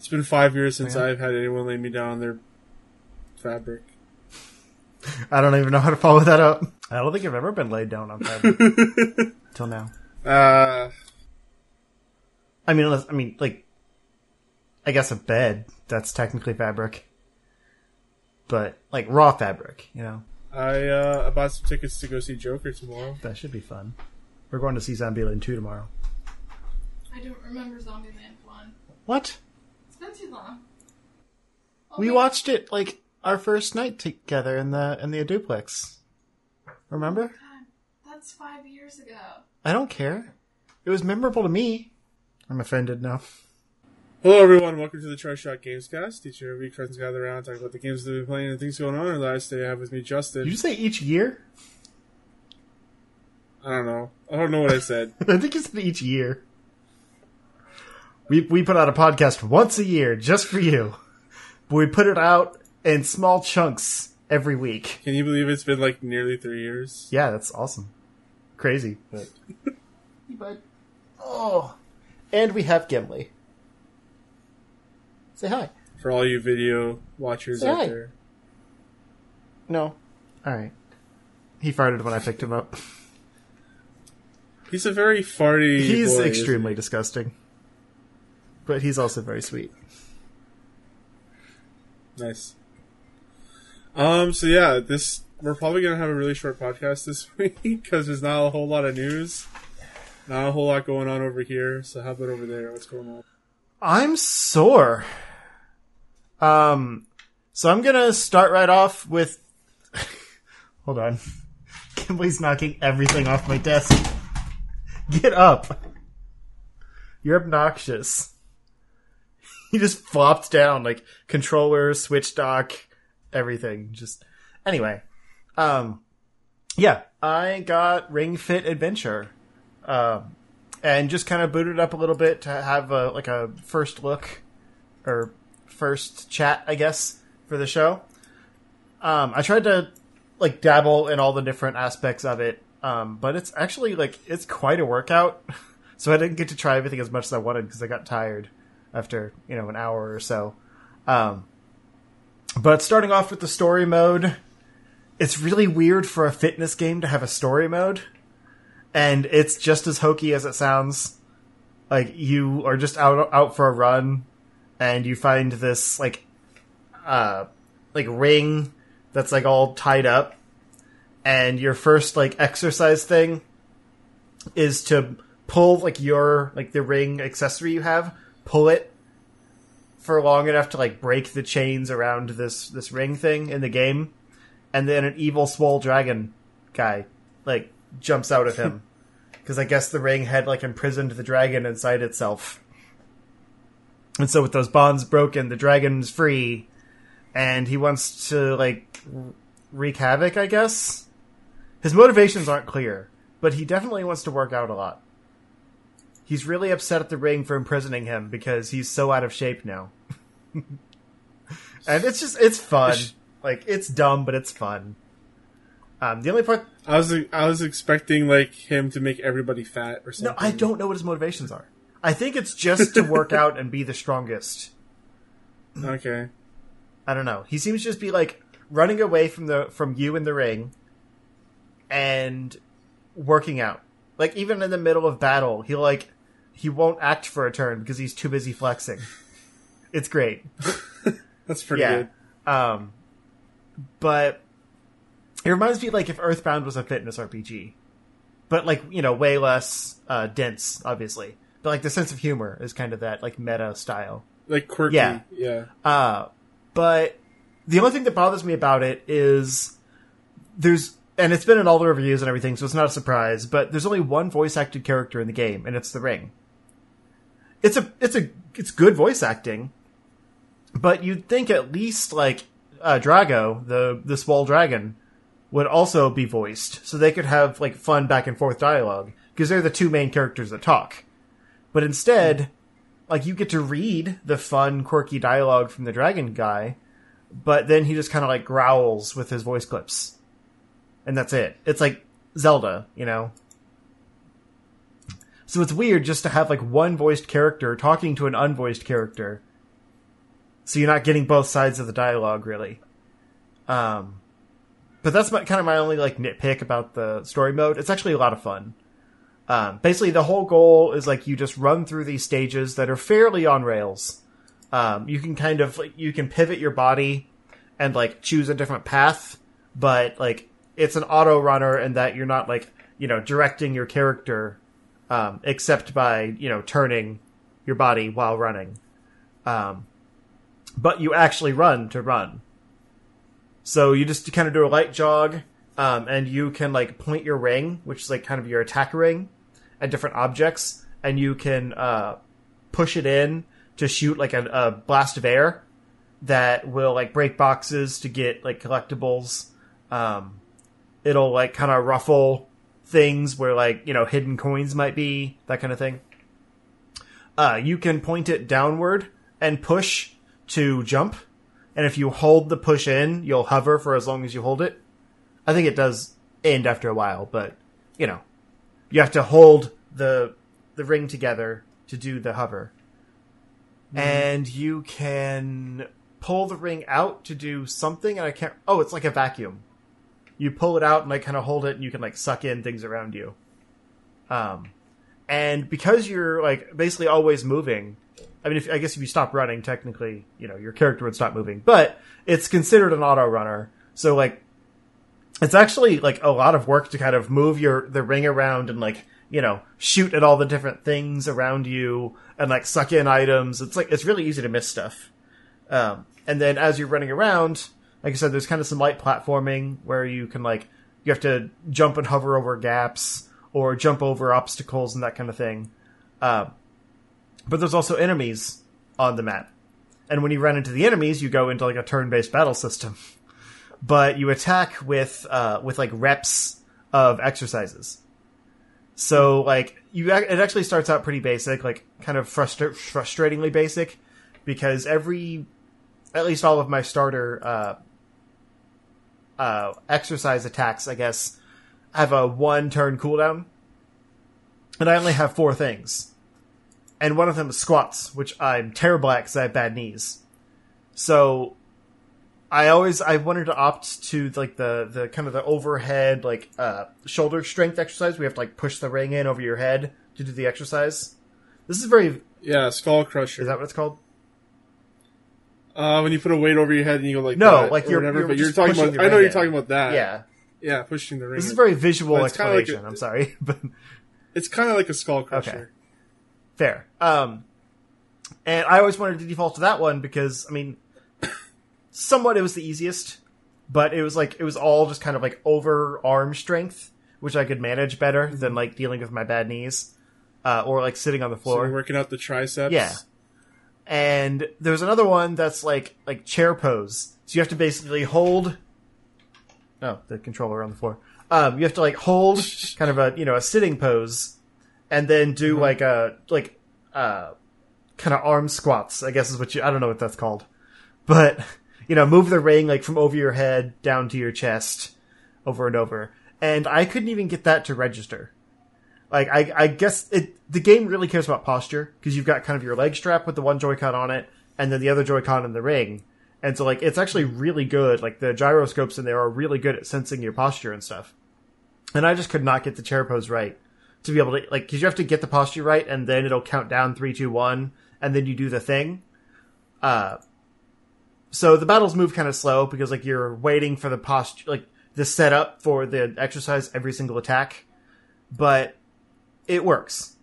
It's been five years since Yeah. I've had anyone lay me down on their fabric. I don't even know how to follow that up. I don't think I've ever been laid down on fabric till now. Uh, I mean, unless I mean, like, I guess a bed that's technically fabric, but like raw fabric, you know, I uh, I bought some tickets to go see Joker tomorrow. that should be fun. We're going to see Zombieland two tomorrow. I don't remember Zombieland 1. What? It's been too long. We Okay. watched it like our first night together in the in the duplex. Remember? God, that's five years ago. I don't care. It was memorable to me. I'm offended now. Hello, everyone. Welcome to the Try Shot Gamescast. Each year, we friends gather around, talk about the games that we've been playing and things going on. And last day, I have with me Justin. Did you say each year? I don't know. I don't know what I said. I think you said each year. We we put out a podcast once a year just for you, but we put it out in small chunks every week. Can you believe it's been like nearly three years? Yeah, that's awesome, crazy. But but oh, and we have Gimli. Say hi. For all you video watchers Say out hi. there. No. All right. He farted when I picked him up. He's a very farty. He's boy, extremely disgusting, but he's also very sweet. Nice. Um. So yeah, this we're probably gonna have a really short podcast this week because there's not a whole lot of news, not a whole lot going on over here. So how about over there? What's going on? I'm sore. Um, so I'm gonna start right off with. Hold on. Kimberly's knocking everything off my desk. Get up. You're obnoxious. He just flopped down like controller, switch dock, everything. Just anyway. Um, yeah, I got Ring Fit Adventure. Um, and just kind of booted up a little bit to have a like a first look or first chat, I guess, for the show. Um, I tried to like dabble in all the different aspects of it, um, but it's actually like it's quite a workout. so I didn't get to try everything as much as I wanted because I got tired after you know an hour or so. Um, but starting off with the story mode, it's really weird for a fitness game to have a story mode and it's just as hokey as it sounds. Like you are just out out for a run, and you find this like, uh, like ring that's like all tied up, and your first like exercise thing is to pull like your like the ring accessory you have, pull it for long enough to like break the chains around this this ring thing in the game, and then an evil swole dragon guy like jumps out of him because I guess the ring had like imprisoned the dragon inside itself. And so with those bonds broken, the dragon's free, and he wants to like wreak havoc. I guess his motivations aren't clear, but he definitely wants to work out a lot. He's really upset at the ring for imprisoning him because he's so out of shape now. and it's just it's fun. Like it's dumb, but it's fun. Um, the only part I was I was expecting like him to make everybody fat or something. No. I don't know what his motivations are. I think it's just to work out and be the strongest. Okay. I don't know. He seems to just be like running away from the from you in the ring and working out. Like even in the middle of battle, he like he won't act for a turn because he's too busy flexing. It's great. That's pretty yeah. good. Um but it reminds me like if Earthbound was a fitness RPG. But like, you know, way less uh dense, obviously. But like the sense of humor is kind of that like meta style. Like quirky. Yeah. Yeah. Uh, but the only thing that bothers me about it is there's, and it's been in all the reviews and everything, so it's not a surprise, but there's only one voice acted character in the game, and it's the ring. It's a, it's a, it's good voice acting, but you'd think at least like, uh, Dragaux, the, the small dragon, would also be voiced, so they could have like fun back and forth dialogue, because they're the two main characters that talk. But instead, like you get to read the fun, quirky dialogue from the dragon guy, but then he just kind of like growls with his voice clips, and that's it. It's like Zelda, you know. So it's weird just to have like one voiced character talking to an unvoiced character, so you're not getting both sides of the dialogue really. Um, but that's my, kind of my only like nitpick about the story mode. It's actually a lot of fun. Um, basically, the whole goal is like you just run through these stages that are fairly on rails. Um, you can kind of like you can pivot your body and like choose a different path, but like it's an auto runner and that you're not like you know directing your character um, except by you know turning your body while running. Um, but you actually run to run. So you just kind of do a light jog, um, and you can like point your ring, which is like kind of your attack ring, at different objects, and you can uh, push it in to shoot like a, a blast of air that will like break boxes to get like collectibles. Um, it'll like kind of ruffle things where like you know hidden coins might be that kind of thing. Uh, you can point it downward and push to jump, and if you hold the push in, you'll hover for as long as you hold it. I think it does end after a while, but you know, you have to hold the the ring together to do the hover. And you can pull the ring out to do something, and I can't. Oh, it's like a vacuum. You pull it out and like kind of hold it, and you can like suck in things around you. Um, and because you're like basically always moving, I mean, if I guess if you stop running, technically, you know, your character would stop moving, but it's considered an auto runner. So like, it's actually like a lot of work to kind of move your the ring around and like you know shoot at all the different things around you and like suck in items. It's like it's really easy to miss stuff. Um, and then as you're running around, like I said, there's kind of some light platforming where you can like you have to jump and hover over gaps or jump over obstacles and that kind of thing. Um, but there's also enemies on the map, and when you run into the enemies, you go into like a turn-based battle system. But you attack with uh, with like reps of exercises. So like you, it actually starts out pretty basic, like kind of frustra- frustratingly basic, because every, at least all of my starter uh, uh, exercise attacks, I guess, have a one turn cooldown, and I only have four things, and one of them is squats, which I'm terrible at because I have bad knees. So I always I wanted to opt to like the the kind of the overhead like uh shoulder strength exercise. We have to like push the ring in over your head to do the exercise. This is very Yeah, Skull Crusher. is that what it's called? Uh, when you put a weight over your head and you go like No, like you're- whatever, you're but you're talking about. I know you're in. talking about that. yeah. yeah, pushing the ring. This is very visual kinda like explanation. a- I'm sorry, but It's kind of like a Skull Crusher. fair. Um and I always wanted to default to that one because I mean somewhat it was the easiest, but it was like it was all just kind of like over arm strength, which I could manage better than like dealing with my bad knees. Uh, or like sitting on the So floor. you're working out the triceps. Yeah. And there's another one that's like like chair pose. So you have to basically hold Oh, the controller on the floor. Um you have to like hold kind of a you know a sitting pose and then do like a like uh kind of arm squats, I guess is what you I don't know what that's called. But you know, move the ring like from over your head down to your chest over and over. And I couldn't even get that to register. Like I, I guess it the game really cares about posture because you've got kind of your leg strap with the one Joy-Con on it, and then the other Joy-Con in the ring, and so like it's actually really good. Like the gyroscopes in there are really good at sensing your posture and stuff. And I just could not get the chair pose right to be able to like because you have to get the posture right, and then it'll count down three, two, one, and then you do the thing. Uh, so the battles move kind of slow because like you're waiting for the posture, like the setup for the exercise every single attack, but it works.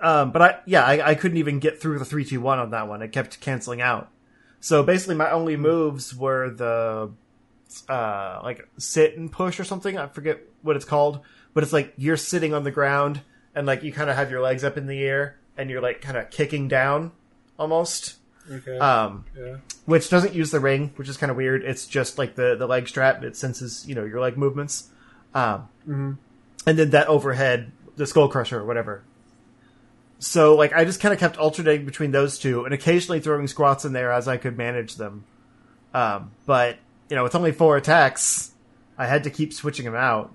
Um, but I, yeah, I, I couldn't even get through the three, two, one on that one. It kept canceling out. So basically, my only moves were the, uh, like sit and push or something. I forget what it's called, but it's like you're sitting on the ground and like you kind of have your legs up in the air and you're like kind of kicking down almost. Okay. Um, yeah. which doesn't use the ring, which is kind of weird. It's just like the the leg strap. It senses you know your leg movements, um, Mhm. And then that overhead, the skull crusher or whatever. So like I just kind of kept alternating between those two, and occasionally throwing squats in there as I could manage them. Um, but you know, with only four attacks, I had to keep switching them out.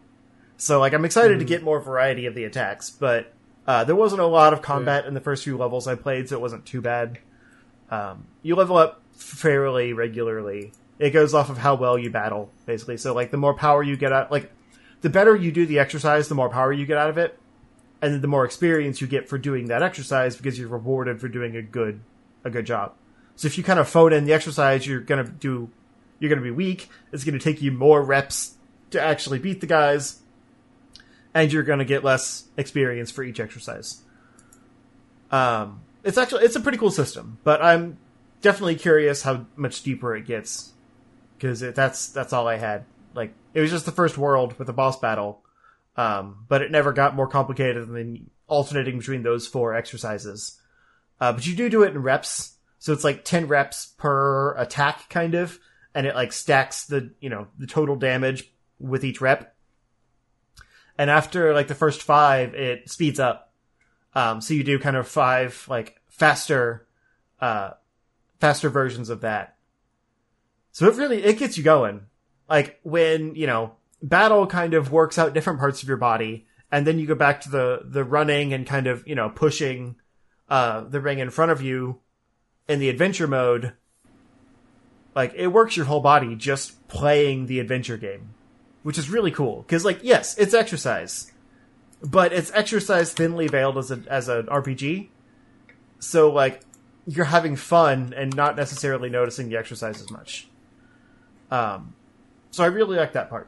So like I'm excited to get more variety of the attacks, but uh, there wasn't a lot of combat in the first few levels I played, so it wasn't too bad. Um, you level up fairly regularly. It goes off of how well you battle, basically. So like the more power you get out, like the better you do the exercise, the more power you get out of it, and the more experience you get for doing that exercise because you're rewarded for doing a good a good job. So if you kind of phone in the exercise, you're gonna do you're gonna be weak. It's gonna take you more reps to actually beat the guys, and you're gonna get less experience for each exercise. Um, it's actually it's a pretty cool system, but I'm definitely curious how much deeper it gets because that's that's all I had. Like it was just the first world with a boss battle, um, but it never got more complicated than alternating between those four exercises. Uh, but you do do it in reps, so it's like ten reps per attack, kind of, and it like stacks the you know the total damage with each rep. And after like the first five, it speeds up. Um, so you do kind of five like faster, uh, faster versions of that. So it really it gets you going. Like when you know battle kind of works out different parts of your body, and then you go back to the the running and kind of you know pushing uh, the ring in front of you in the adventure mode. Like it works your whole body just playing the adventure game, which is really cool. Because like yes, it's exercise, but it's exercise thinly veiled as a as an RPG. So like you're having fun and not necessarily noticing the exercise as much. Um, so I really like that part.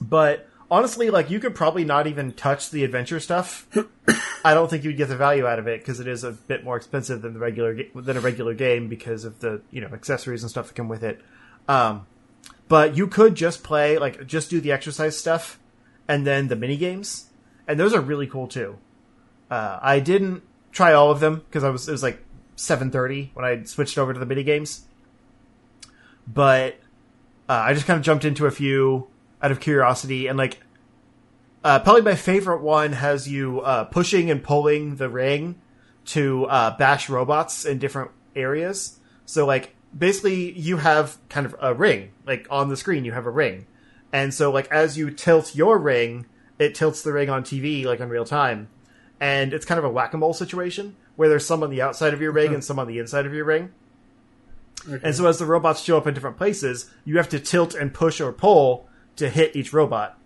But honestly, like you could probably not even touch the adventure stuff. I don't think you'd get the value out of it because it is a bit more expensive than the regular than a regular game because of the you know accessories and stuff that come with it. Um, but you could just play like just do the exercise stuff and then the mini games, and those are really cool too. Uh, I didn't try all of them because I was it was like seven thirty when I switched over to the mini games, but uh, I just kind of jumped into a few out of curiosity and like uh, probably my favorite one has you uh, pushing and pulling the ring to uh, bash robots in different areas. So like basically you have kind of a ring like on the screen you have a ring, and so like as you tilt your ring, it tilts the ring on TV like in real time, and it's kind of a whack a mole situation where there's some on the outside of your ring and some on the inside of your ring. Okay. And so as the robots show up in different places, you have to tilt and push or pull to hit each robot.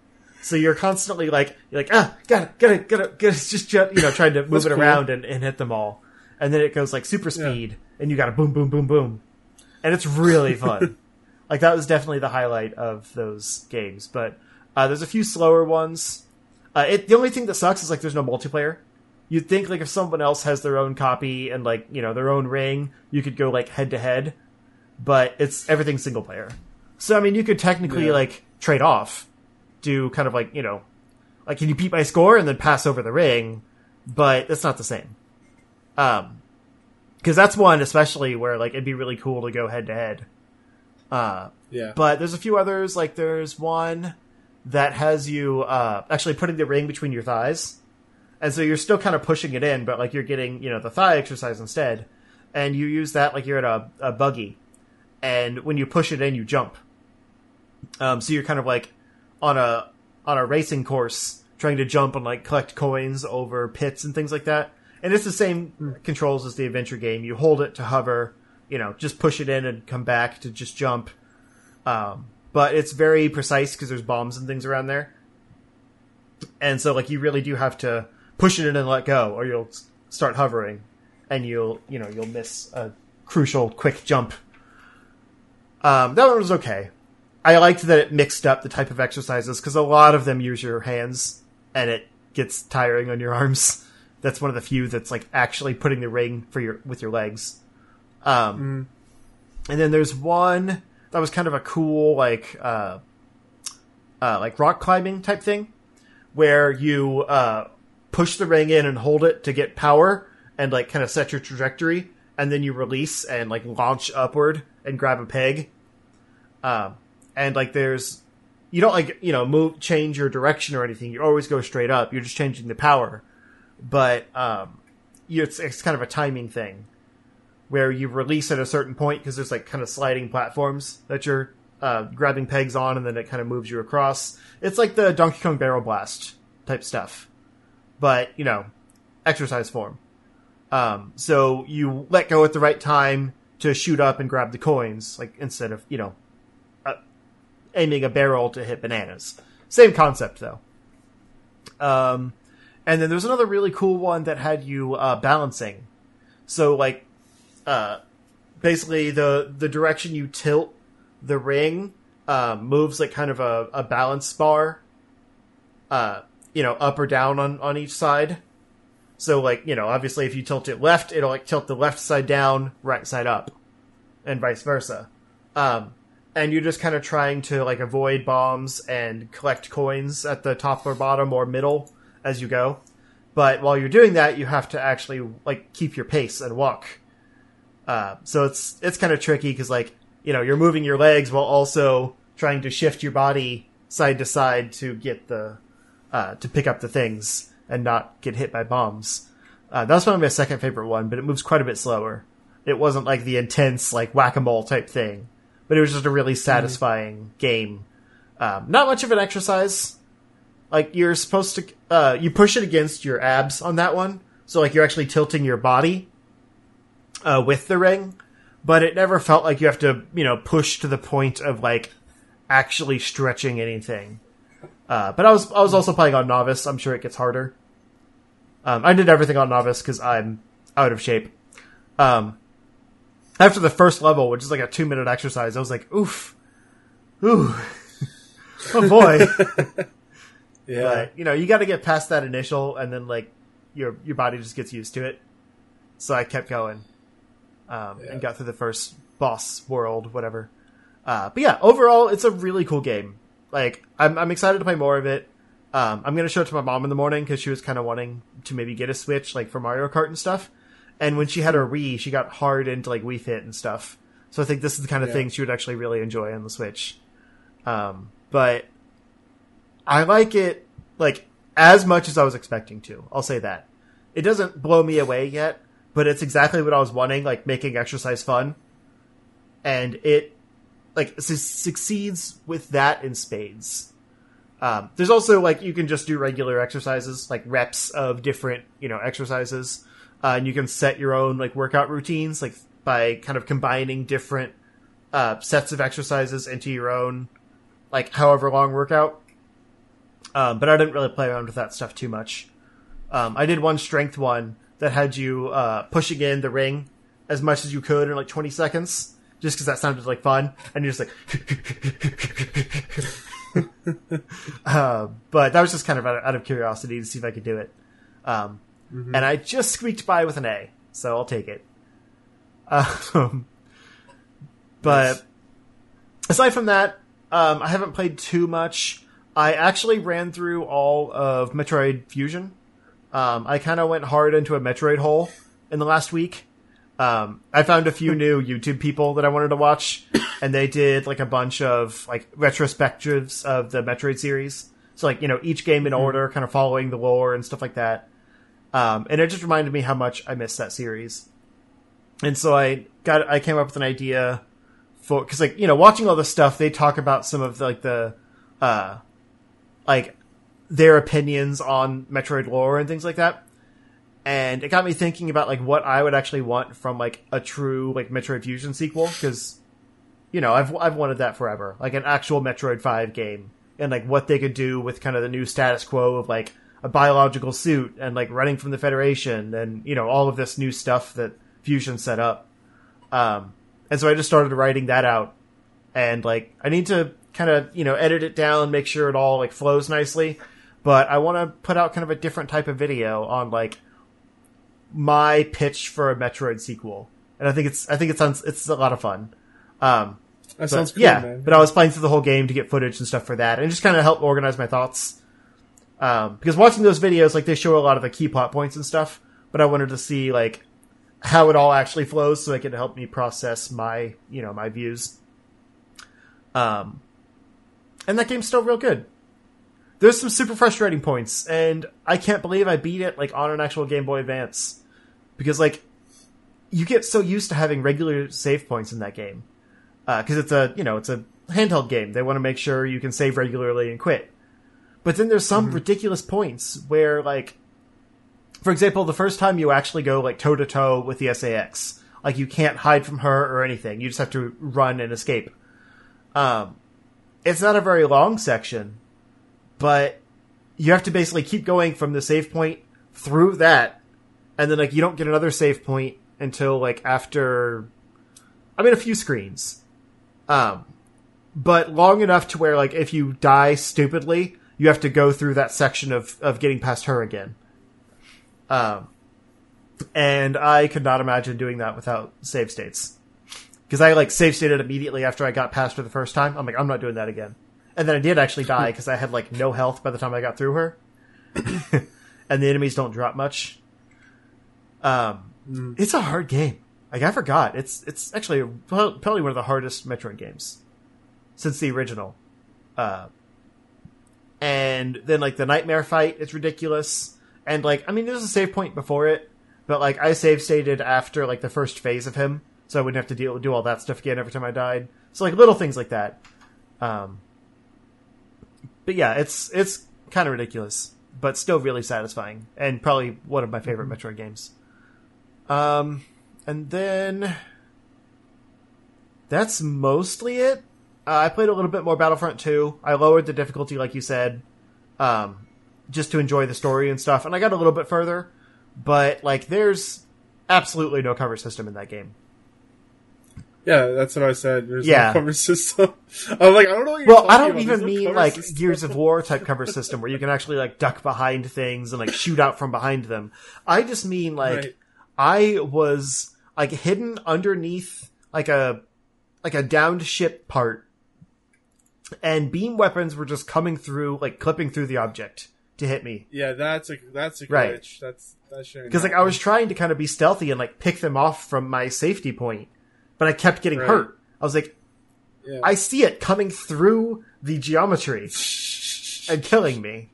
So you're constantly like, you're like, ah, got it, got it, got it, got it. Just, ju- you know, trying to move it cool. around and, and hit them all. And then it goes like super speed and you got to boom, boom, boom, boom. And it's really fun. like that was definitely the highlight of those games. But, uh, there's a few slower ones. Uh, it, the only thing that sucks is like there's no multiplayer. You'd think like if someone else has their own copy and like, you know, their own ring, you could go like head to head. But it's everything single player. So I mean, you could technically Yeah. like trade off, do kind of like you know, like can you beat my score and then pass over the ring, but that's not the same. Um, because that's one especially where like it'd be really cool to go head to head. Uh, yeah. but there's a few others. Like there's one that has you uh, actually putting the ring between your thighs, and so you're still kind of pushing it in, but like you're getting you know the thigh exercise instead, and you use that like you're at a, a buggy, and when you push it in, you jump. Um, so you're kind of like on a on a racing course trying to jump and like collect coins over pits and things like that. And it's the same controls as the adventure game. You hold it to hover, you know, just push it in and come back to just jump. Um, but it's very precise because there's bombs and things around there. And so like you really do have to push it in and let go or you'll start hovering and you'll, you know, you'll miss a crucial quick jump. Um, that one was okay. I liked that it mixed up the type of exercises because a lot of them use your hands and it gets tiring on your arms. That's one of the few that's like actually putting the ring for your with your legs. Um, and then there's one that was kind of a cool like uh, uh, like rock climbing type thing where you uh, push the ring in and hold it to get power and like kind of set your trajectory and then you release and like launch upward and grab a peg. Um, and like there's you don't like you know move change your direction or anything. You always go straight up. You're just changing the power. But um you, it's, it's kind of a timing thing where you release at a certain point because there's like kind of sliding platforms that you're uh, grabbing pegs on and then it kind of moves you across. It's like the donkey kong barrel blast type stuff. But you know exercise form. Um, so you let go at the right time to shoot up and grab the coins, like instead of you know uh, aiming a barrel to hit bananas. Same concept though. Um, and then there's another really cool one that had you uh, balancing. So like, uh, basically the the direction you tilt the ring um, moves like kind of a, a balance bar. Uh, you know, up or down on on each side. So like, you know, obviously if you tilt it left, it'll like tilt the left side down, right side up, and vice versa. Um, and you're just kind of trying to like avoid bombs and collect coins at the top or bottom or middle as you go. But while you're doing that, you have to actually like keep your pace and walk. Uh, so it's it's kind of tricky because like you know you're moving your legs while also trying to shift your body side to side to get the uh, to pick up the things and not get hit by bombs. Uh, that was probably my second favorite one, but it moves quite a bit slower. It wasn't like the intense like whack a mole type thing, but it was just a really satisfying game. Um, not much of an exercise. Like you're supposed to, uh, you push it against your abs on that one, so like you're actually tilting your body uh, with the ring, but it never felt like you have to, you know, push to the point of like actually stretching anything. Uh, but I was I was also playing on novice. I'm sure it gets harder. Um, I did everything on novice because I'm out of shape. Um, after the first level, which is like a two minute exercise, I was like, oof, ooh, oh boy. Yeah. But you know, you got to get past that initial, and then like your your body just gets used to it. So I kept going, um, Yeah. and got through the first boss world, whatever. Uh, but yeah, overall, it's a really cool game. Like, I'm I'm excited to play more of it. Um, I'm gonna show it to my mom in the morning because she was kind of wanting to maybe get a Switch, like for Mario Kart and stuff. And when she had her Wii, she got hard into like Wii Fit and stuff. So I think this is the kind of Yeah. thing she would actually really enjoy on the Switch. Um, but I like it like as much as I was expecting to. I'll say that. It doesn't blow me away yet, but it's exactly what I was wanting, like making exercise fun. And it like su- succeeds with that in spades. Um, there's also like you can just do regular exercises, like reps of different, you know, exercises. Uh, and you can set your own like workout routines, like by kind of combining different uh, sets of exercises into your own, like however long workout. Um, but I didn't really play around with that stuff too much. Um, I did one strength one that had you uh, pushing in the ring as much as you could in like 20 seconds, just because that sounded like fun, and you're just like. uh, but that was just kind of out of, out of curiosity to see if I could do it. Um, And I just squeaked by with an A, so I'll take it. Um, but Nice. aside from that, um, I haven't played too much. I actually ran through all of Metroid Fusion. Um, I kind of went hard into a Metroid hole in the last week. Um, I found a few new YouTube people that I wanted to watch, and they did like a bunch of like retrospectives of the Metroid series. So like you know each game in order, kind of following the lore and stuff like that. Um, and it just reminded me how much I missed that series. And so I got I came up with an idea for because like you know watching all this stuff, they talk about some of the, like the uh like their opinions on Metroid lore and things like that. And it got me thinking about like what I would actually want from like a true like Metroid Fusion sequel because you know I've I've wanted that forever, like an actual Metroid Five game, and like what they could do with kind of the new status quo of like a biological suit and like running from the Federation and you know all of this new stuff that Fusion set up. Um, and so I just started writing that out, and like I need to kind of you know edit it down, make sure it all like flows nicely. But I want to put out kind of a different type of video on like my pitch for a Metroid sequel, and I think it's I think it sounds it's a lot of fun. Um, That but, sounds cool, yeah, man. but I was playing through the whole game to get footage and stuff for that, and just kind of help organize my thoughts. Um, because watching those videos, like they show a lot of the key plot points and stuff, but I wanted to see like how it all actually flows, so it could help me process my you know my views. Um, and that game's still real good. There's some super frustrating points, and I can't believe I beat it like on an actual Game Boy Advance because like you get so used to having regular save points in that game because it's a you know it's a handheld game. They want to make sure you can save regularly and quit. But then there's some ridiculous points where like for example, the first time you actually go like toe to toe with the SA-X, like you can't hide from her or anything. You just have to run and escape. Um, it's not a very long section, but you have to basically keep going from the save point through that, and then like you don't get another save point until like after, I mean, a few screens. Um, but long enough to where like if you die stupidly, you have to go through that section of of getting past her again. Um, and I could not imagine doing that without save states. Because I like save stated immediately after I got past her the first time. I'm like, I'm not doing that again. And then I did actually die because I had like no health by the time I got through her. and the enemies don't drop much. Um, it's a hard game. Like I forgot, it's it's actually probably one of the hardest Metroid games since the original. Uh, and then like the nightmare fight, it's ridiculous. And like, I mean, there's a save point before it, but like I save stated after like the first phase of him, so I wouldn't have to deal do all that stuff again every time I died. So like little things like that. Um, but yeah, it's it's kind of ridiculous, but still really satisfying, and probably one of my favorite Metroid games. Um, and then that's mostly it. Uh, I played a little bit more Battlefront 2. I lowered the difficulty, like you said, um, just to enjoy the story and stuff. And I got a little bit further, but like, there's absolutely no cover system in that game. Yeah, that's what I said. There's Yeah. no cover system. I'm like, I don't know. What you're Well, I don't about. even no mean like system. Gears of War type cover system where you can actually like duck behind things and like shoot out from behind them. I just mean like Right. I was like hidden underneath like a like a downed ship part, and beam weapons were just coming through like clipping through the object to hit me. Yeah, that's a that's a glitch. Right. That's that shouldn't Because like I was trying to kind of be stealthy and like pick them off from my safety point, but I kept getting Right. hurt. I was like, Yeah. I see it coming through the geometry and killing me.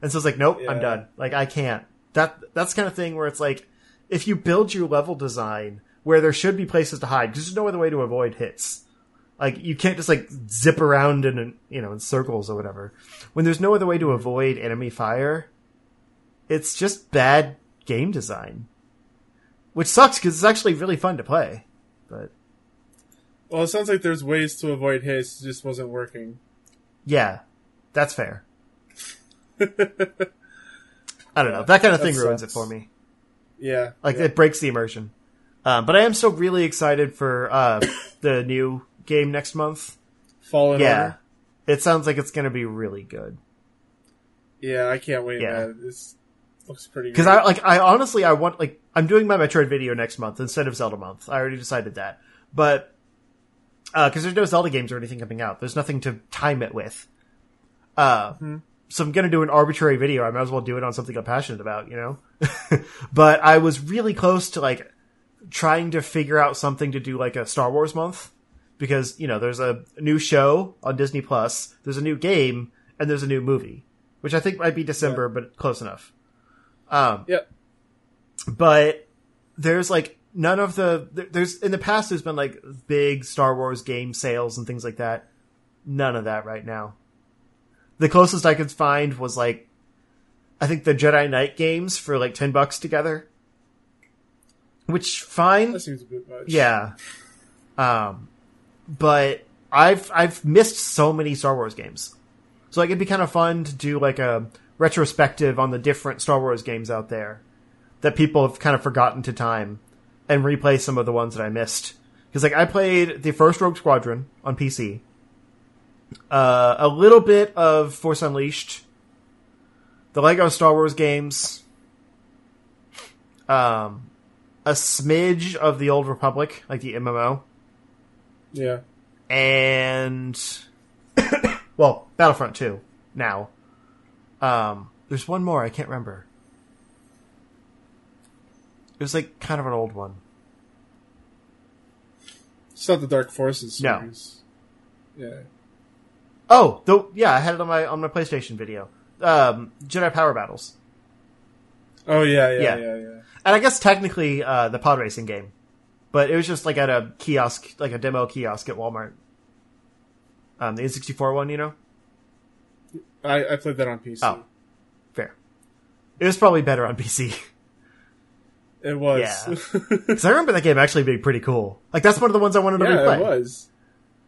And so it's like, nope, I'm done. Like I can't. That that's the kind of thing where it's like, if you build your level design where there should be places to hide, because there's no other way to avoid hits. Like you can't just like zip around in you know in circles or whatever. When there's no other way to avoid enemy fire, it's just bad game design, which sucks because it's actually really fun to play. But Well, it sounds like there's ways to avoid hits. It just wasn't working. yeah, that's fair. I don't know. That kind of That thing ruins it for me. Yeah. Like yeah. it breaks the immersion. Um, but I am still really excited for uh, the new game next month. Fallen yeah, Order. it sounds like it's going to be really good. Yeah, I can't wait. Yeah. This looks pretty. Because. I like I honestly I want like I'm doing my Metroid video next month instead of Zelda month. I already decided that, but because there's no Zelda games or anything coming out, there's nothing to time it with. Uh, so I'm gonna do an arbitrary video. I might as well do it on something I'm passionate about, you know. but I was really close to like trying to figure out something to do like a Star Wars month because you know there's a new show on Disney Plus, there's a new game, and there's a new movie, which I think might be December, but close enough. Um, Yep. but there's like none of the there's in the past there's been like big Star Wars game sales and things like that. None of that right now. The closest I could find was like I think the Jedi Knight games for like ten bucks together, which fine, that seems a bit much. yeah. Um, but I've I've missed so many Star Wars games, so like it'd be kind of fun to do like a retrospective on the different Star Wars games out there that people have kind of forgotten to time, and replay some of the ones that I missed. Because like I played the first Rogue Squadron on PC, uh, a little bit of Force Unleashed, the Lego Star Wars games, um, a smidge of the Old Republic, like the MMO, Yeah. and well, Battlefront 2 now. Um, there's one more I can't remember. It was like kind of an old one. It's not the Dark Forces No. series. Yeah. Oh, though, yeah, I had it on my on my PlayStation video. Um, Jedi Power Battles, Oh yeah, yeah, Yeah. yeah, yeah. and I guess technically uh, the pod racing game, but it was just like at a kiosk, like a demo kiosk at Walmart. Um, the N64 one, you know. I, I played that on PC. Oh. Fair. It was probably better on PC. It was. Yeah. Because I remember that game actually being pretty cool. Like that's one of the ones I wanted to yeah, replay. it was.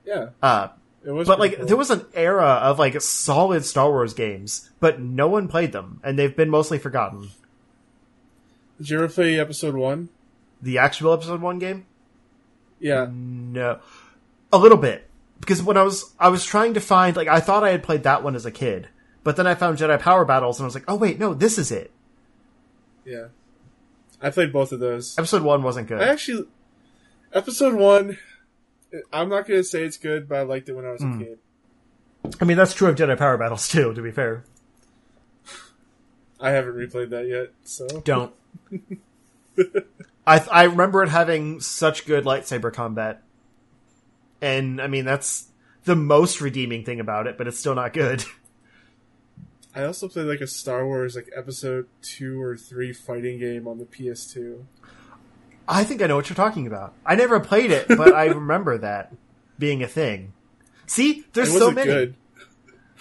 Yeah, Uh, it was. but like cool. there was an era of like solid Star Wars games, but no one played them, and they've been mostly forgotten. Did you ever play episode one? The actual episode one game, Yeah. no, a little bit because when I was I was trying to find like I thought I had played that one as a kid, but then I found Jedi Power Battles and I was like, oh wait, no, this is it. Yeah. I played both of those. Episode one wasn't good. I actually, episode one, I'm not going to say it's good, but I liked it when I was Hmm. a kid. I mean, that's true of Jedi Power Battles too. To be fair, I haven't replayed that yet, so. don't. I I remember it having such good lightsaber combat, and I mean that's the most redeeming thing about it, but it's still not good. I also played like a Star Wars like episode two or three fighting game on the PS2. I think I know what you're talking about. I never played it, but I remember that being a thing. See, there's so many. good.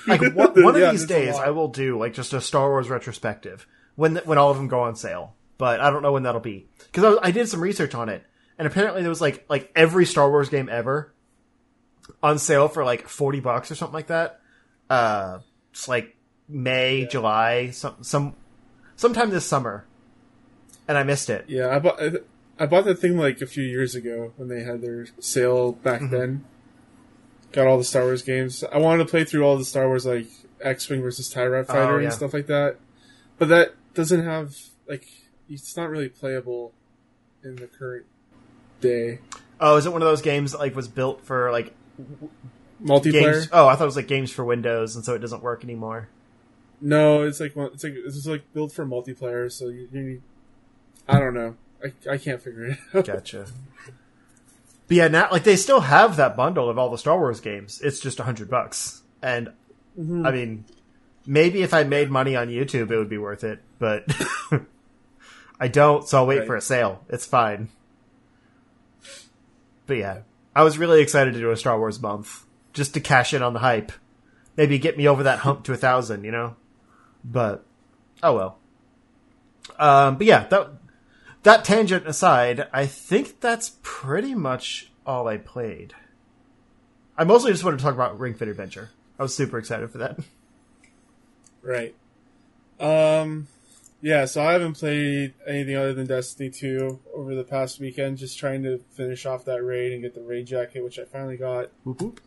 Like one, one Yeah, of these days. I will do like just a Star Wars retrospective when when all of them go on sale. But I don't know when that'll be because I, I did some research on it, and apparently there was like like every Star Wars game ever on sale for like forty bucks or something like that. Uh, it's like May, July, some some sometime this summer, and I missed it. Yeah, I bought I, bought that thing like a few years ago when they had their sale back Mm-hmm. then. Got all the Star Wars games. I wanted to play through all the Star Wars like X Wing versus Tie Rat Fighter Oh, yeah. and stuff like that, but that doesn't have like it's not really playable in the current day. Oh, is it one of those games that like was built for like Multiplayer? games? Oh, I thought it was like games for Windows, and so it doesn't work anymore. No, it's like it's like it's like built for multiplayer. So you, you. I don't know. I, I can't figure it out. Gotcha. But yeah, now like they still have that bundle of all the Star Wars games. It's just a hundred bucks, and I mean, maybe if I made money on YouTube, it would be worth it. But I don't, so I'll wait Right. for a sale. It's fine. But yeah, I was really excited to do a Star Wars month just to cash in on the hype. Maybe get me over that hump to a thousand, you know. But oh well. Um, but yeah, that that tangent aside, I think that's pretty much all I played. I mostly just wanted to talk about Ring Fit Adventure. I was super excited for that. Right. Um. Yeah. So I haven't played anything other than Destiny two over the past weekend. Just trying to finish off that raid and get the raid jacket, which I finally got, Whoop whoop.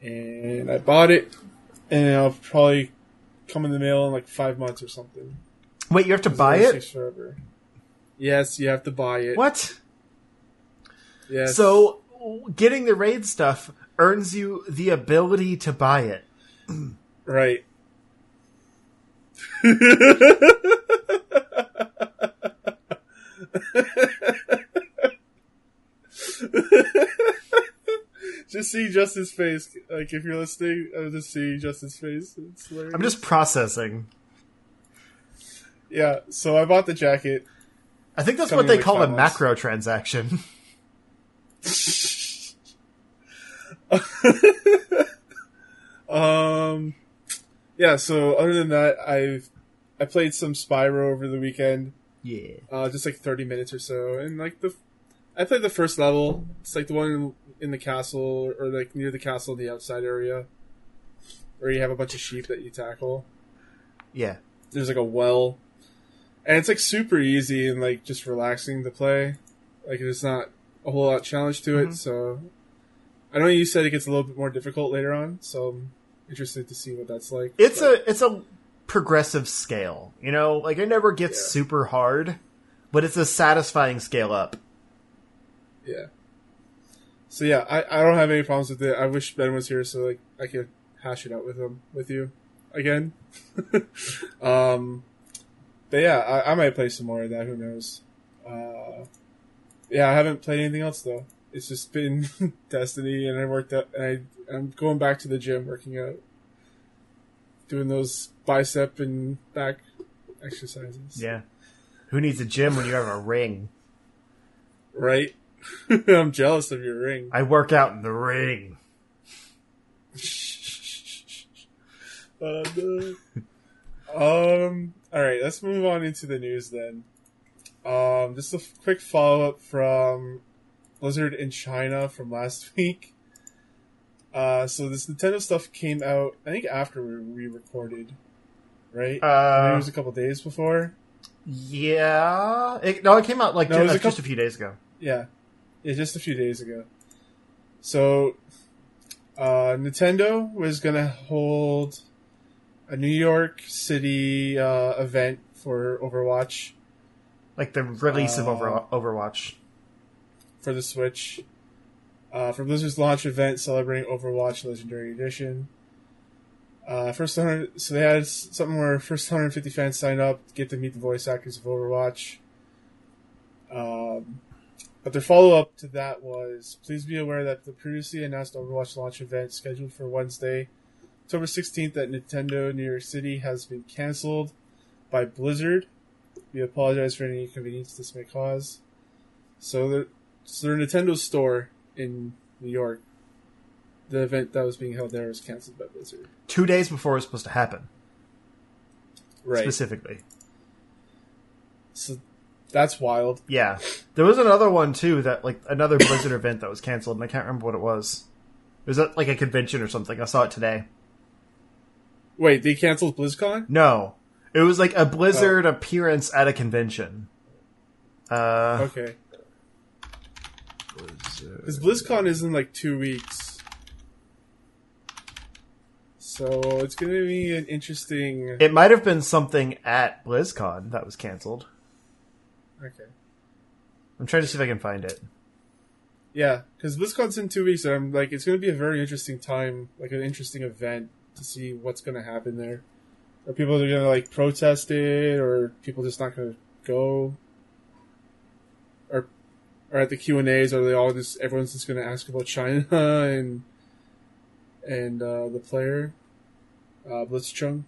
and I bought it, and it'll probably come in the mail in like five months or something. Wait, you have to buy It it? takes forever. Yes, you have to buy it. What? Yes. So getting the raid stuff earns you the ability to buy it. Right. just see Justin's face. Like if you're listening, uh, just see Justin's face. It's. I'm just processing. yeah. So I bought the jacket. I think that's what they call a macro transaction. Um. Yeah. So other than that, I've I played some Spyro over the weekend. yeah. uh, just like 30 minutes or so and like the i played the first level it's like the one in the castle or like near the castle in the outside area where you have a bunch of sheep that you tackle Yeah. there's like a well and it's like super easy and like just relaxing to play like there's not a whole lot of challenge to it so i know you said it gets a little bit more difficult later on so i'm interested to see what that's like It's But- a it's a progressive scale. You know, like it never gets Yeah. super hard, but it's a satisfying scale up. Yeah. So yeah, I, I don't have any problems with it. I wish Ben was here so like I could hash it out with him with you again. um, but yeah, I, I might play some more of that. Who knows? Uh, yeah, I haven't played anything else though. It's just been Destiny, and I worked out. And I I'm going back to the gym, working out, doing those bicep and back exercises. Yeah. Who needs a gym when you have a ring? Right. I'm jealous of your ring. I work out in the ring. Uh, no. Um. All right. Let's move on into the news then. Um, just a f- quick follow up from Blizzard in China from last week. Uh, so this Nintendo stuff came out, I think after we recorded, right? Maybe it Uh, was a couple days before. yeah. It, no, it came out like No, it was ju- a just a few days ago. Yeah, yeah, just a few days ago. So, uh, Nintendo was gonna hold a New York City uh, event for Overwatch Like the release of Uh, Over- Overwatch. for the Switch. Uh, for Blizzard's launch event celebrating Overwatch Legendary Edition. Uh, first 100, so they had something where first 150 fans sign up, get to meet the voice actors of Overwatch. Um, but their follow up to that was please be aware that the previously announced Overwatch launch event scheduled for Wednesday, October 16th at Nintendo New York City has been canceled by Blizzard. We apologize for any inconvenience this may cause. So, the, so their Nintendo store in New York, the event that was being held there was canceled by Blizzard. Two days before it was supposed to happen, Right. specifically. So that's wild. Yeah. There was another one too that like another Blizzard event that was canceled, and I can't remember what it was. It was at like a convention or something. I saw it today. Wait, they canceled BlizzCon? No, it was like a Blizzard appearance at a convention. Uh, Okay. Because BlizzCon is in like two weeks. So it's going to be an interesting. it might have been something at BlizzCon that was canceled. Okay. I'm trying to see if I can find it. Yeah, because BlizzCon's in two weeks, and I'm like, it's going to be a very interesting time, like an interesting event to see what's going to happen there. Are people going to like protest it, or people just not going to go? Or, or at the Q and A's, are they all just everyone's just going to ask about China and and uh, the player, uh, Blitzchung?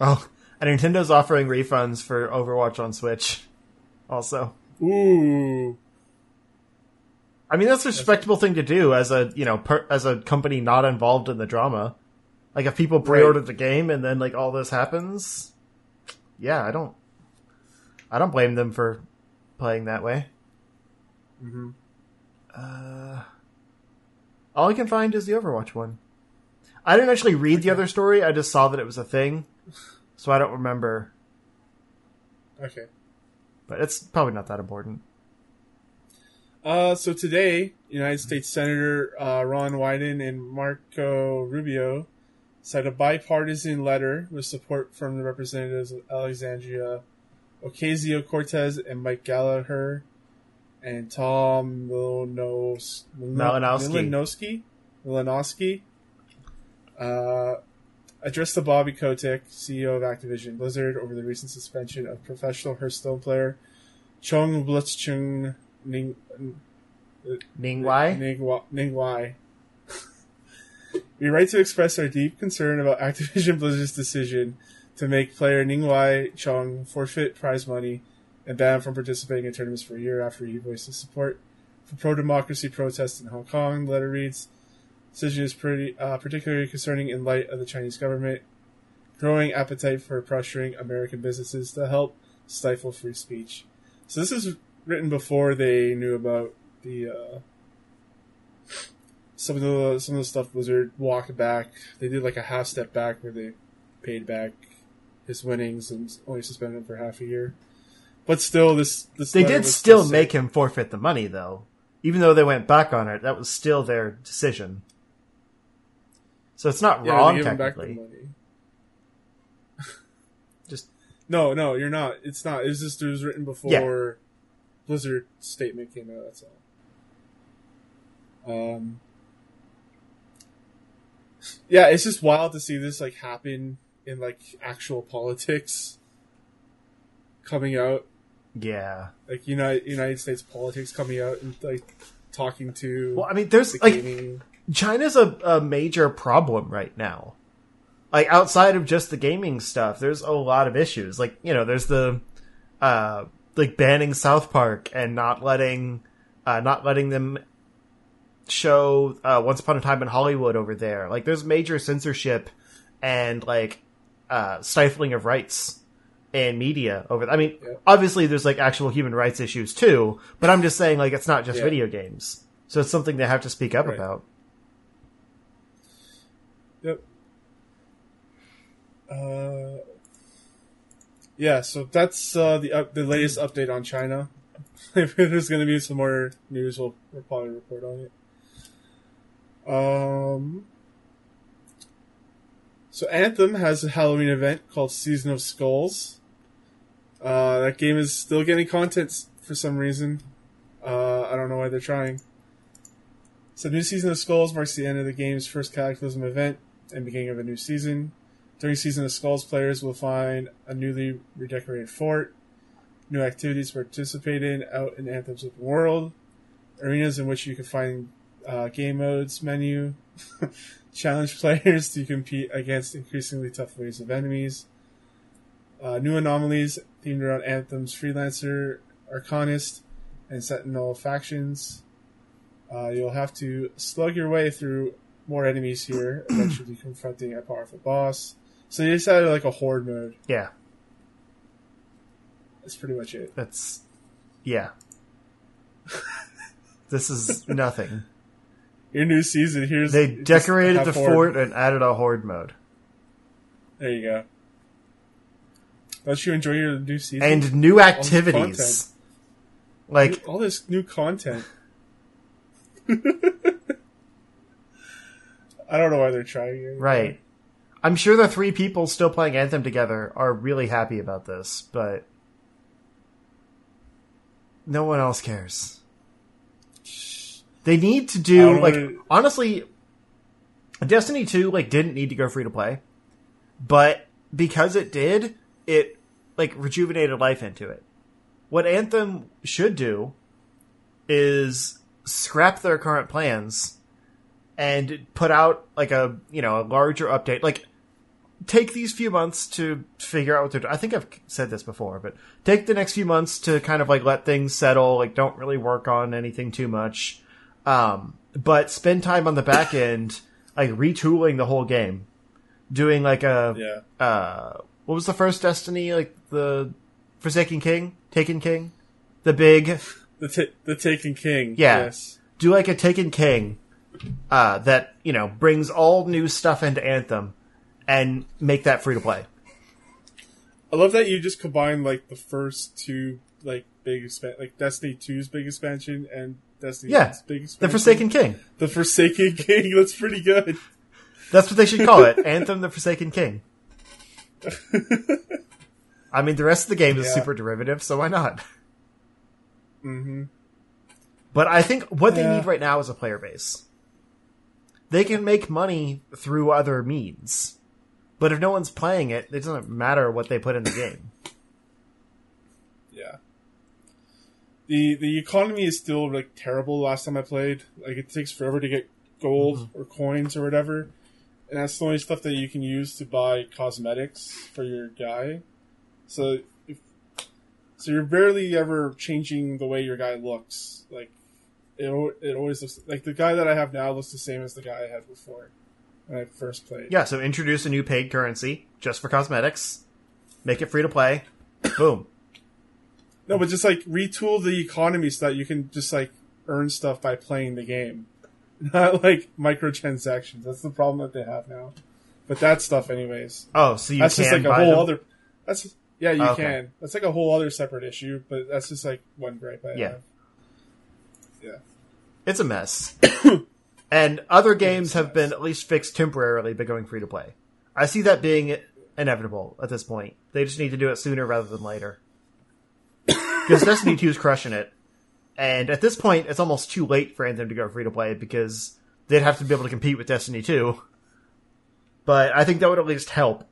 Oh, and Nintendo's offering refunds for Overwatch on Switch. Also, Ooh, I mean that's a respectable thing to do as a you know per, as a company not involved in the drama. Like if people pre-ordered the game and then like all this happens, yeah, I don't, I don't blame them for playing that way. hmm Uh, all I can find is the Overwatch one. I didn't actually read the other story. I just saw that it was a thing, so I don't remember. okay. But it's probably not that important. Uh, so today, United States Senator uh, Ron Wyden and Marco Rubio signed a bipartisan letter with support from the representatives of Alexandria Ocasio Cortez and Mike Gallagher and Tom Milinos-. Malinowski. Malinowski. Uh, addressed to Bobby Kotick, CEO of Activision Blizzard, over the recent suspension of professional Hearthstone player Chung Blitzchung Ning, Ningwai? Ningwa- Ningwai. we write to express our deep concern about Activision Blizzard's decision to make player Ningwai Chong forfeit prize money and ban from participating in tournaments for a year after he voiced his support for pro-democracy protests in Hong Kong. The letter reads, decision is pretty, uh, particularly concerning in light of the Chinese government growing appetite for pressuring American businesses to help stifle free speech. So this is written before they knew about the uh, some of the some of the stuff Blizzard walked back. They did like a half step back where they paid back his winnings and only suspended him for half a year. But still, this this They did still make him forfeit the money, though. Even though they went back on it, that was still their decision. So it's not yeah, wrong, they gave him back the technically. Just No, no, you're not. It's not. It was just it was written before Blizzard statement came out. That's all. Um. Yeah, it's just wild to see this like happen in like actual politics coming out, yeah. like United United States politics coming out and like talking to Well, I mean, there's the like gaming. China's a, a major problem right now. Like outside of just the gaming stuff, there's a lot of issues. Like you know, there's the uh, like banning South Park and not letting uh, not letting them show uh, Once Upon a Time in Hollywood over there. Like there's major censorship and like uh, stifling of rights and media over. I mean, Yeah. obviously there's like actual human rights issues too, but I'm just saying like it's not just Yeah. video games, so it's something they have to speak up Right. about. Yep. Uh, yeah, so that's uh, the up, the latest update on China. if there's going to be some more news, we'll, we'll probably report on it. Um, so Anthem has a Halloween event called Season of Skulls. Uh, that game is still getting content for some reason. Uh, I don't know why they're trying. So, new season of Skulls marks the end of the game's first Cataclysm event and beginning of a new season. During Season of Skulls, players will find a newly redecorated fort, new activities to participate in out in Anthem's open world, arenas in which you can find uh, game modes menu, challenge players to compete against increasingly tough waves of enemies, uh, new anomalies themed around Anthem's freelancer, arcanist, and sentinel factions. Uh, you'll have to slug your way through more enemies here, eventually confronting a powerful boss. So you just had like a horde mode. Yeah, That's pretty much it. that's yeah. this is nothing. Your new season here's They decorated the horde. fort and added a horde mode There you go. Don't you enjoy your new season? and new activities. Like all this new content. I don't know why they're trying it. Right. I'm sure the three people still playing Anthem together are really happy about this, but no one else cares. They need to do don't like honestly Destiny 2 like didn't need to go free to play. But because it did, it like rejuvenated life into it. What Anthem should do is scrap their current plans and put out like a you know a larger update like take these few months to figure out what they're doing. I think I've said this before, but take the next few months to kind of like let things settle, like don't really work on anything too much. Um, but spend time on the back end, like retooling the whole game. Doing like a Yeah. uh what was the first Destiny, like the Forsaken King? Taken King? The big The t- the Taken King. Yeah. Yes. do like a Taken King uh, that you know brings all new stuff into Anthem and make that free to play. I love that you just combined like the first two like big expan- like Destiny 2's big expansion and Destiny Yeah, 1's big The. Forsaken King. The Forsaken King. That's pretty good. That's what they should call it. Anthem: The Forsaken King. I mean, the rest of the game is Yeah. super derivative, so why not? hmm But I think what they need right now is a player base. They can make money through other means, but if no one's playing it, it doesn't matter what they put in the game. Yeah. The the economy is still like terrible. Last time I played, like it takes forever to get gold Mm-hmm. or coins or whatever, and that's the only stuff that you can use to buy cosmetics for your guy. So if so, you're barely ever changing the way your guy looks. Like it it always looks like the guy that I have now looks the same as the guy I had before when I first played. Yeah, so introduce a new paid currency just for cosmetics, make it free to play. Boom. No, but just like retool the economy so that you can just like earn stuff by playing the game, not like microtransactions. That's the problem that they have now. But that stuff, anyways, Oh, so you that's can just like a buy whole them? other. That's yeah, you Okay. can. That's like a whole other separate issue. But that's just like one gripe I Yeah. have. Yeah. It's a mess. and other games have been at least fixed temporarily by going free to play. I see that being inevitable at this point. They just need to do it sooner rather than later. Because Destiny 2 is crushing it. And at this point, it's almost too late for Anthem to go free to play because they'd have to be able to compete with Destiny 2. But I think that would at least help.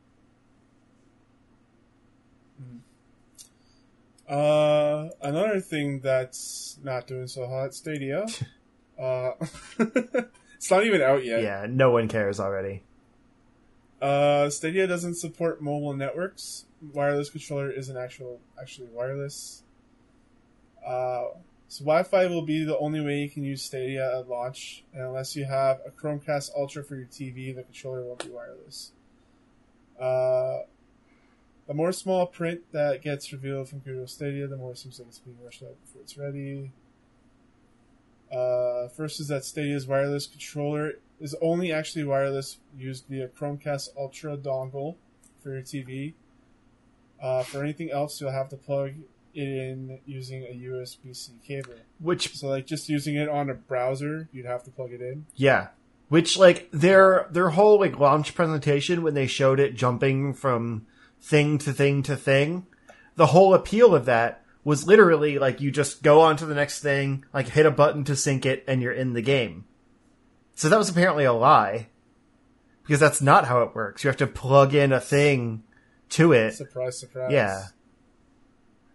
Uh, another thing that's not doing so hot, Stadia. uh, it's not even out yet. Yeah, no one cares already. Uh, Stadia doesn't support mobile networks. Wireless controller isn't actual actually wireless. Uh, so Wi-Fi will be the only way you can use Stadia at launch, and unless you have a Chromecast Ultra for your TV, the controller won't be wireless. Uh, the more small print that gets revealed from Google Stadia, the more it seems like it's being rushed out before it's ready. Uh, first is that Stadia's wireless controller is only actually wireless used via Chromecast Ultra dongle for your TV. Uh, for anything else, you'll have to plug it in using a USB C cable. Which So, like, just using it on a browser, you'd have to plug it in. Yeah. Which like their their whole like launch presentation when they showed it jumping from thing to thing to thing, the whole appeal of that was literally like you just go on to the next thing, like hit a button to sync it and you're in the game. So that was apparently a lie. Because that's not how it works. You have to plug in a thing to it. Surprise, surprise. Yeah.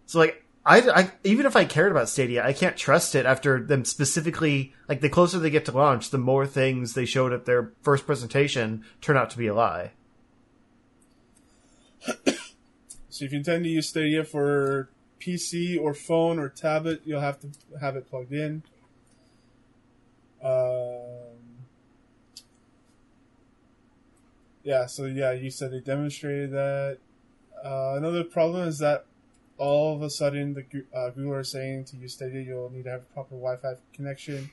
So like I, I even if I cared about Stadia, I can't trust it after them specifically like the closer they get to launch, the more things they showed at their first presentation turn out to be a lie. So if you intend to use Stadia for PC or phone or tablet, you'll have to have it plugged in. Um, yeah, so yeah, you said they demonstrated that. Uh, another problem is that all of a sudden the uh, Google are saying to use Stadia you'll need to have a proper Wi-Fi connection,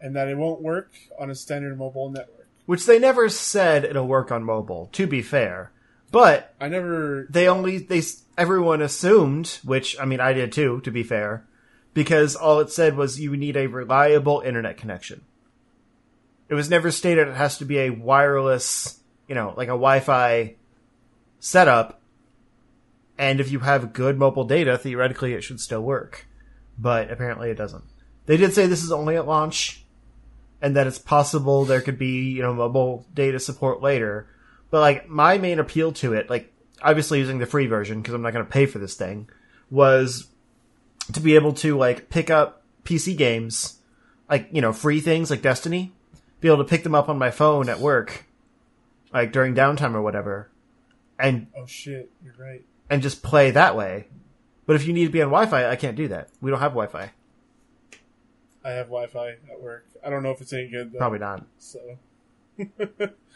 and that it won't work on a standard mobile network. Which they never said it'll work on mobile, to be fair. But I never they only they everyone assumed, which I mean I did too, to be fair, because all it said was you need a reliable internet connection. It was never stated it has to be a wireless, you know, like a Wi-Fi setup. And if you have good mobile data, theoretically it should still work. But apparently it doesn't. They did say this is only at launch and that it's possible there could be, you know, mobile data support later. But like my main appeal to it, like obviously using the free version because I'm not going to pay for this thing, was to be able to like pick up PC games, like you know free things like Destiny, be able to pick them up on my phone at work, like during downtime or whatever, and Oh shit, you're right. and just play that way. But if you need to be on Wi-Fi, I can't do that. We don't have Wi-Fi. I have Wi-Fi at work. I don't know if it's any good though. Probably not. So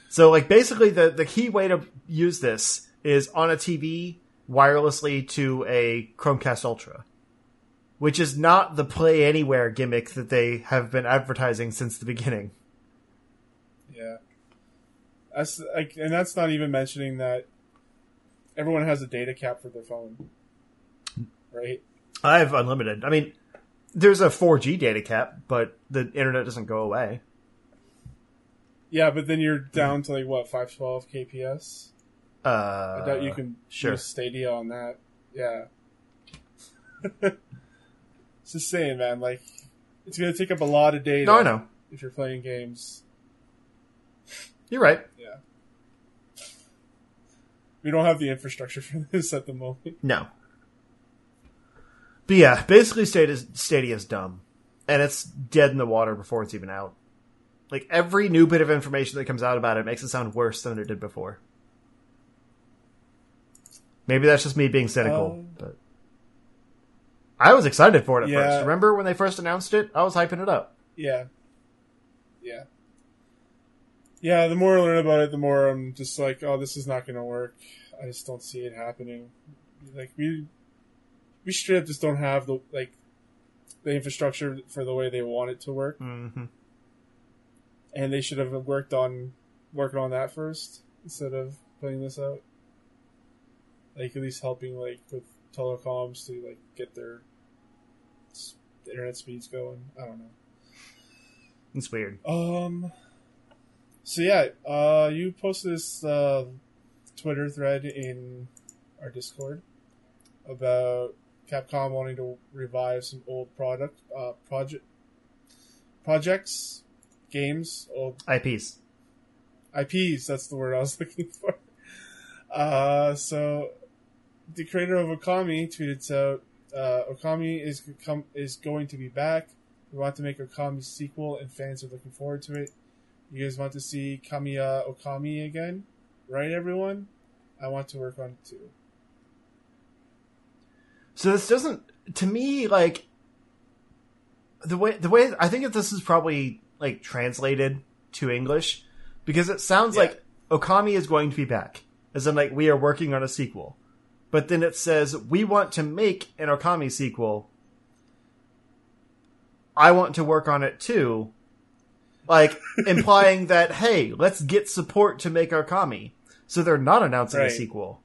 So like basically the the key way to use this is on a TV wirelessly to a Chromecast Ultra. Which is not the play anywhere gimmick that they have been advertising since the beginning. yeah, that's like, and that's not even mentioning that everyone has a data cap for their phone, right? I have unlimited. I mean, there's a 4G data cap, but the internet doesn't go away. Yeah, but then you're down to like what 512 kps. Uh, I doubt you can sure. use Stadia on that. Yeah. It's just saying, man. Like, it's gonna take up a lot of data. No, I know. If you're playing games, You're right. yeah. We don't have the infrastructure for this at the moment. No. But yeah, basically Stadia Stadia's dumb. And it's dead in the water before it's even out. Like every new bit of information that comes out about it makes it sound worse than it did before. Maybe that's just me being cynical, Um, but I was excited for it at Yeah. first. Remember when they first announced it? I was hyping it up. Yeah. Yeah. Yeah, the more I learn about it, the more I'm just like, oh, this is not going to work. I just don't see it happening. Like we, we straight up just don't have the like the infrastructure for the way they want it to work, hmm and they should have worked on working on that first instead of putting this out. Like at least helping like with telecoms to like get their internet speeds going. I don't know. It's weird. Um. So yeah, uh, you posted this uh, Twitter thread in our Discord about Capcom wanting to revive some old product uh, project projects, games, old IPs. IPs. That's the word I was looking for. Uh, so the creator of Okami tweeted out, uh, "Okami is com- is going to be back. We want to make Okami sequel, and fans are looking forward to it. You guys want to see Kamiya Okami again, right? Everyone, I want to work on it too. So this doesn't, to me, like the way the way I think that this is probably like translated to English because it sounds Yeah. like Okami is going to be back. as in like we are working on a sequel. But then it says we want to make an Okami sequel. I want to work on it too. Like implying that hey, let's get support to make Okami. So they're not announcing a sequel.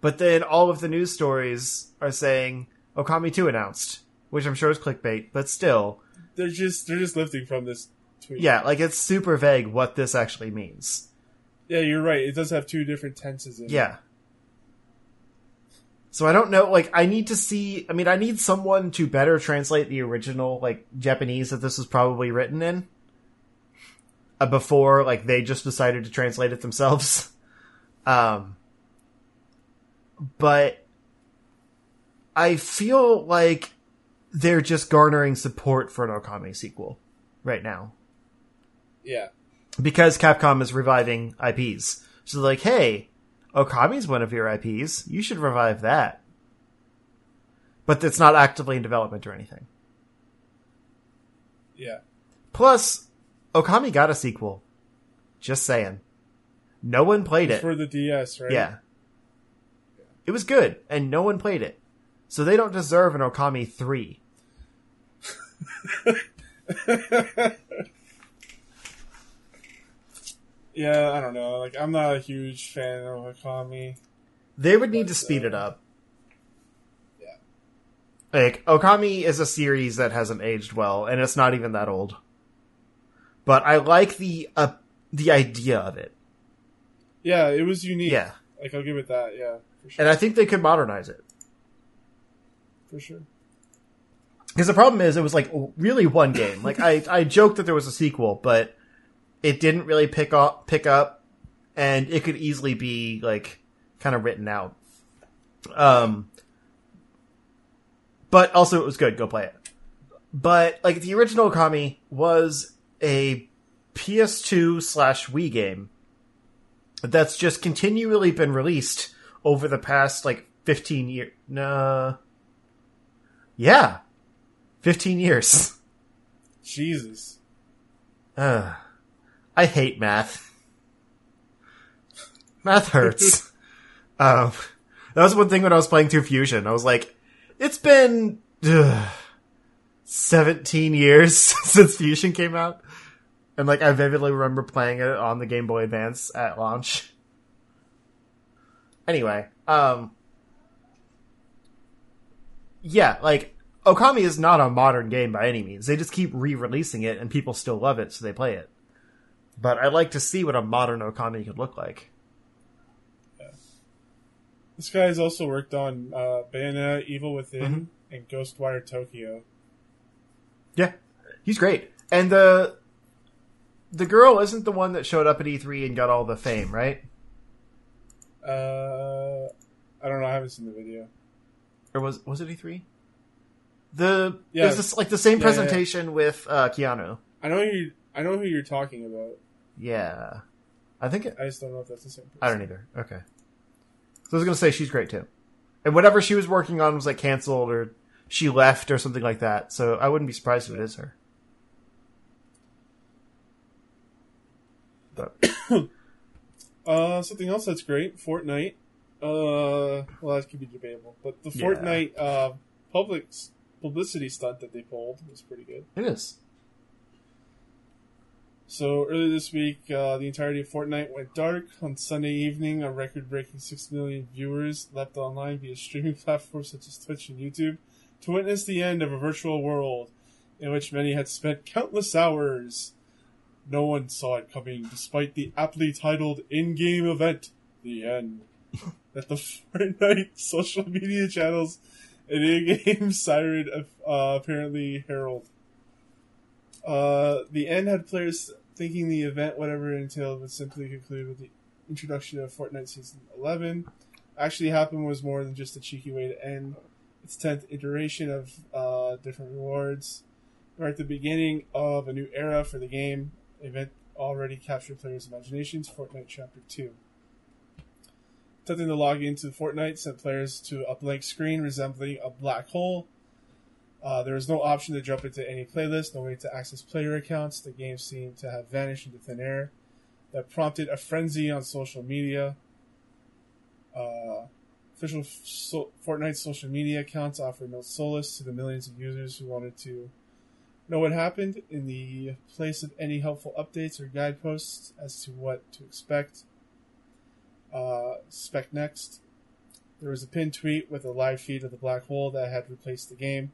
But then all of the news stories are saying Okami 2 announced, which I'm sure is clickbait, but still, They're just they're just lifting from this tweet. yeah, like it's super vague what this actually means. yeah, you're right. It does have two different tenses in it. Yeah. So I don't know, like, I need to see, I mean, I need someone to better translate the original, like, Japanese that this was probably written in. Uh, before, like, they just decided to translate it themselves. Um, but I feel like they're just garnering support for an Okami sequel right now Yeah. because Capcom is reviving IPs. So like, hey, Okami's one of your IPs. You should revive that. But it's not actively in development or anything. Yeah. Plus, Okami got a sequel. Just saying. No one played it. For the DS, right? Yeah. It was good, and no one played it. So they don't deserve an Okami 3. Yeah, I don't know. Like I'm not a huge fan of Okami. They would need But, to speed uh, it up. yeah. Like, Okami is a series that hasn't aged well, and it's not even that old. But I like the uh, the idea of it. Yeah, it was unique. Yeah. Like I'll give it that, yeah. For sure. And I think they could modernize it. for sure. Because the problem is, it was like really one game. Like I, I joked that there was a sequel, but it didn't really pick up, pick up, and it could easily be like kind of written out. Um, but also it was good. Go play it. But like the original Okami was a PS2 slash Wii game that's just continually been released over the past like 15 years. Nah. Yeah. 15 years. Jesus. Ugh. I hate math. Math hurts. um, that was one thing when I was playing through Fusion. I was like, it's been ugh, 17 years since Fusion came out. And like, I vividly remember playing it on the Game Boy Advance at launch. Anyway, um, yeah, like, Okami is not a modern game by any means. They just keep re-releasing it and people still love it, so they play it. But I'd like to see what a modern Okami could look like. This guy has also worked on uh, Bayonetta, Evil Within, Mhm. and Ghostwire Tokyo. Yeah, he's great. And the the girl isn't the one that showed up at E3 and got all the fame, right? Uh, I don't know. I haven't seen the video. Or was was it E3? The Yeah. it was this, like the same Yeah, yeah, yeah. presentation with uh, Keanu. I know you. I know who you're talking about. Yeah, I think it, I just don't know if that's the same. Person. I don't either. Okay, so I was gonna say she's great too, and whatever she was working on was like canceled or she left or something like that. So I wouldn't be surprised if it is her. But Uh, something else that's great. Fortnite. Uh, well, that could be debatable, but the Yeah. Fortnite uh public publicity stunt that they pulled was pretty good. it is. So earlier this week, uh, the entirety of Fortnite went dark. On Sunday evening, a record-breaking six million viewers leapt online via streaming platforms such as Twitch and YouTube to witness the end of a virtual world in which many had spent countless hours. No one saw it coming, despite the aptly titled in-game event, "The End," that the Fortnite social media channels and in-game siren uh, apparently herald. Uh, the end had players thinking the event, whatever it entailed, would simply conclude with the introduction of Fortnite Season 11. Actually, happened was more than just a cheeky way to end its 10th iteration of uh, different rewards. We're at the beginning of a new era for the game. Event already captured players' imaginations. Fortnite Chapter 2. Attempting to log into Fortnite sent players to a blank screen resembling a black hole. Uh, there was no option to jump into any playlist, no way to access player accounts. The game seemed to have vanished into thin air. That prompted a frenzy on social media. Uh, official so- Fortnite social media accounts offer no solace to the millions of users who wanted to know what happened in the place of any helpful updates or guideposts as to what to expect. Uh, spec next. There was a pinned tweet with a live feed of the black hole that had replaced the game.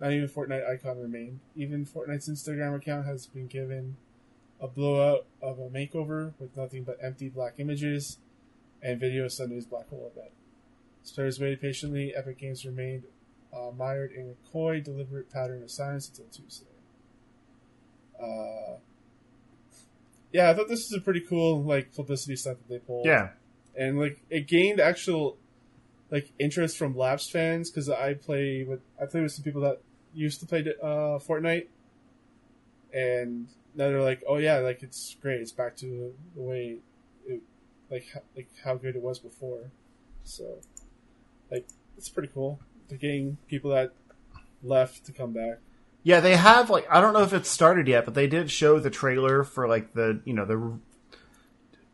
Not even Fortnite icon remained. Even Fortnite's Instagram account has been given a blowout of a makeover with nothing but empty black images and video of Sunday's black hole event. As players waited patiently, Epic Games remained uh, mired in a coy, deliberate pattern of silence until Tuesday. Uh, yeah, I thought this was a pretty cool like publicity stunt that they pulled Yeah. and like it gained actual like interest from lapsed fans because I play with I play with some people that used to play uh, Fortnite, and now they're like, oh yeah, like it's great, it's back to the way it like like how good it was before. So, like it's pretty cool. They're getting people that left to come back. Yeah, they have like I don't know if it's started yet, but they did show the trailer for like the you know the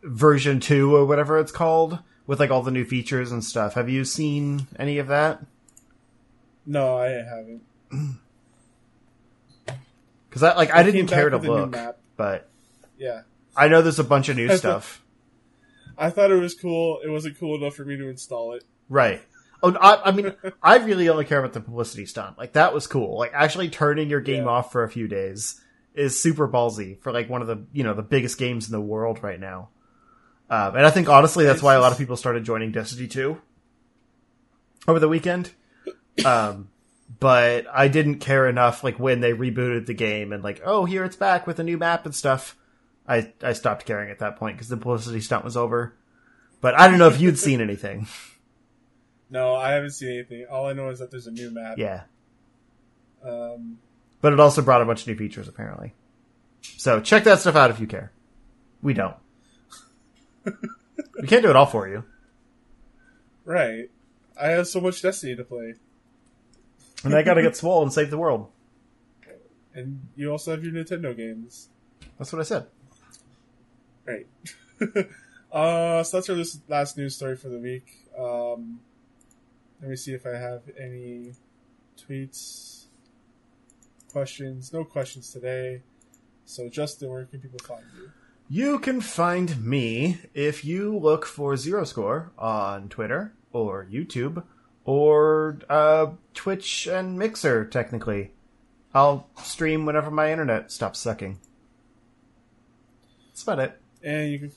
version two or whatever it's called with like all the new features and stuff. Have you seen any of that? No, I haven't. Because I like I They didn't care to with a new look, but Yeah, I know there's a bunch of new I thought- stuff. I thought it was cool. It wasn't cool enough for me to install it. Right. Oh, I, I mean, I really only care about the publicity stunt. Like that was cool. Like actually turning your game Yeah. off for a few days is super ballsy for like one of the you know the biggest games in the world right now. Um, and I think honestly that's why a lot of people started joining Destiny 2 over the weekend. Um, but I didn't care enough like when they rebooted the game and like oh here it's back with a new map and stuff. I I stopped caring at that point because the publicity stunt was over. But I don't know if you'd seen anything. No, I haven't seen anything. All I know is that there's a new map. Yeah. Um, But it also brought a bunch of new features, apparently. So check that stuff out if you care. We don't. We can't do it all for you. right. I have so much Destiny to play, And I gotta get swole and save the world. and you also have your Nintendo games. That's what I said. Right. uh, so that's our last- last news story for the week. Um, let me see if I have any tweets, questions. No questions today. So, Justin, where can people find you? You can find me if you look for Zero Score on Twitter or YouTube or uh, Twitch and Mixer, technically. I'll stream whenever my internet stops sucking. That's about it. And you can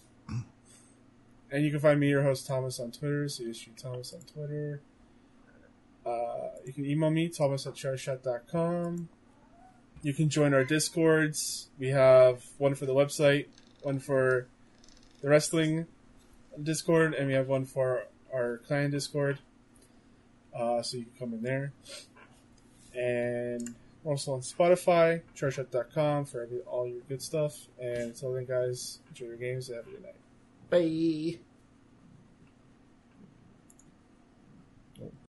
and you can find me, your host Thomas, on Twitter. Shoot Thomas on Twitter. Uh, you can email me, thomas at charshot.com. You can join our discords. We have one for the website, one for the wrestling discord, and we have one for our clan discord. Uh, so you can come in there. And we're also on Spotify, charshot.com for every, all your good stuff. And until then, guys, enjoy your games and have a good night. Bye.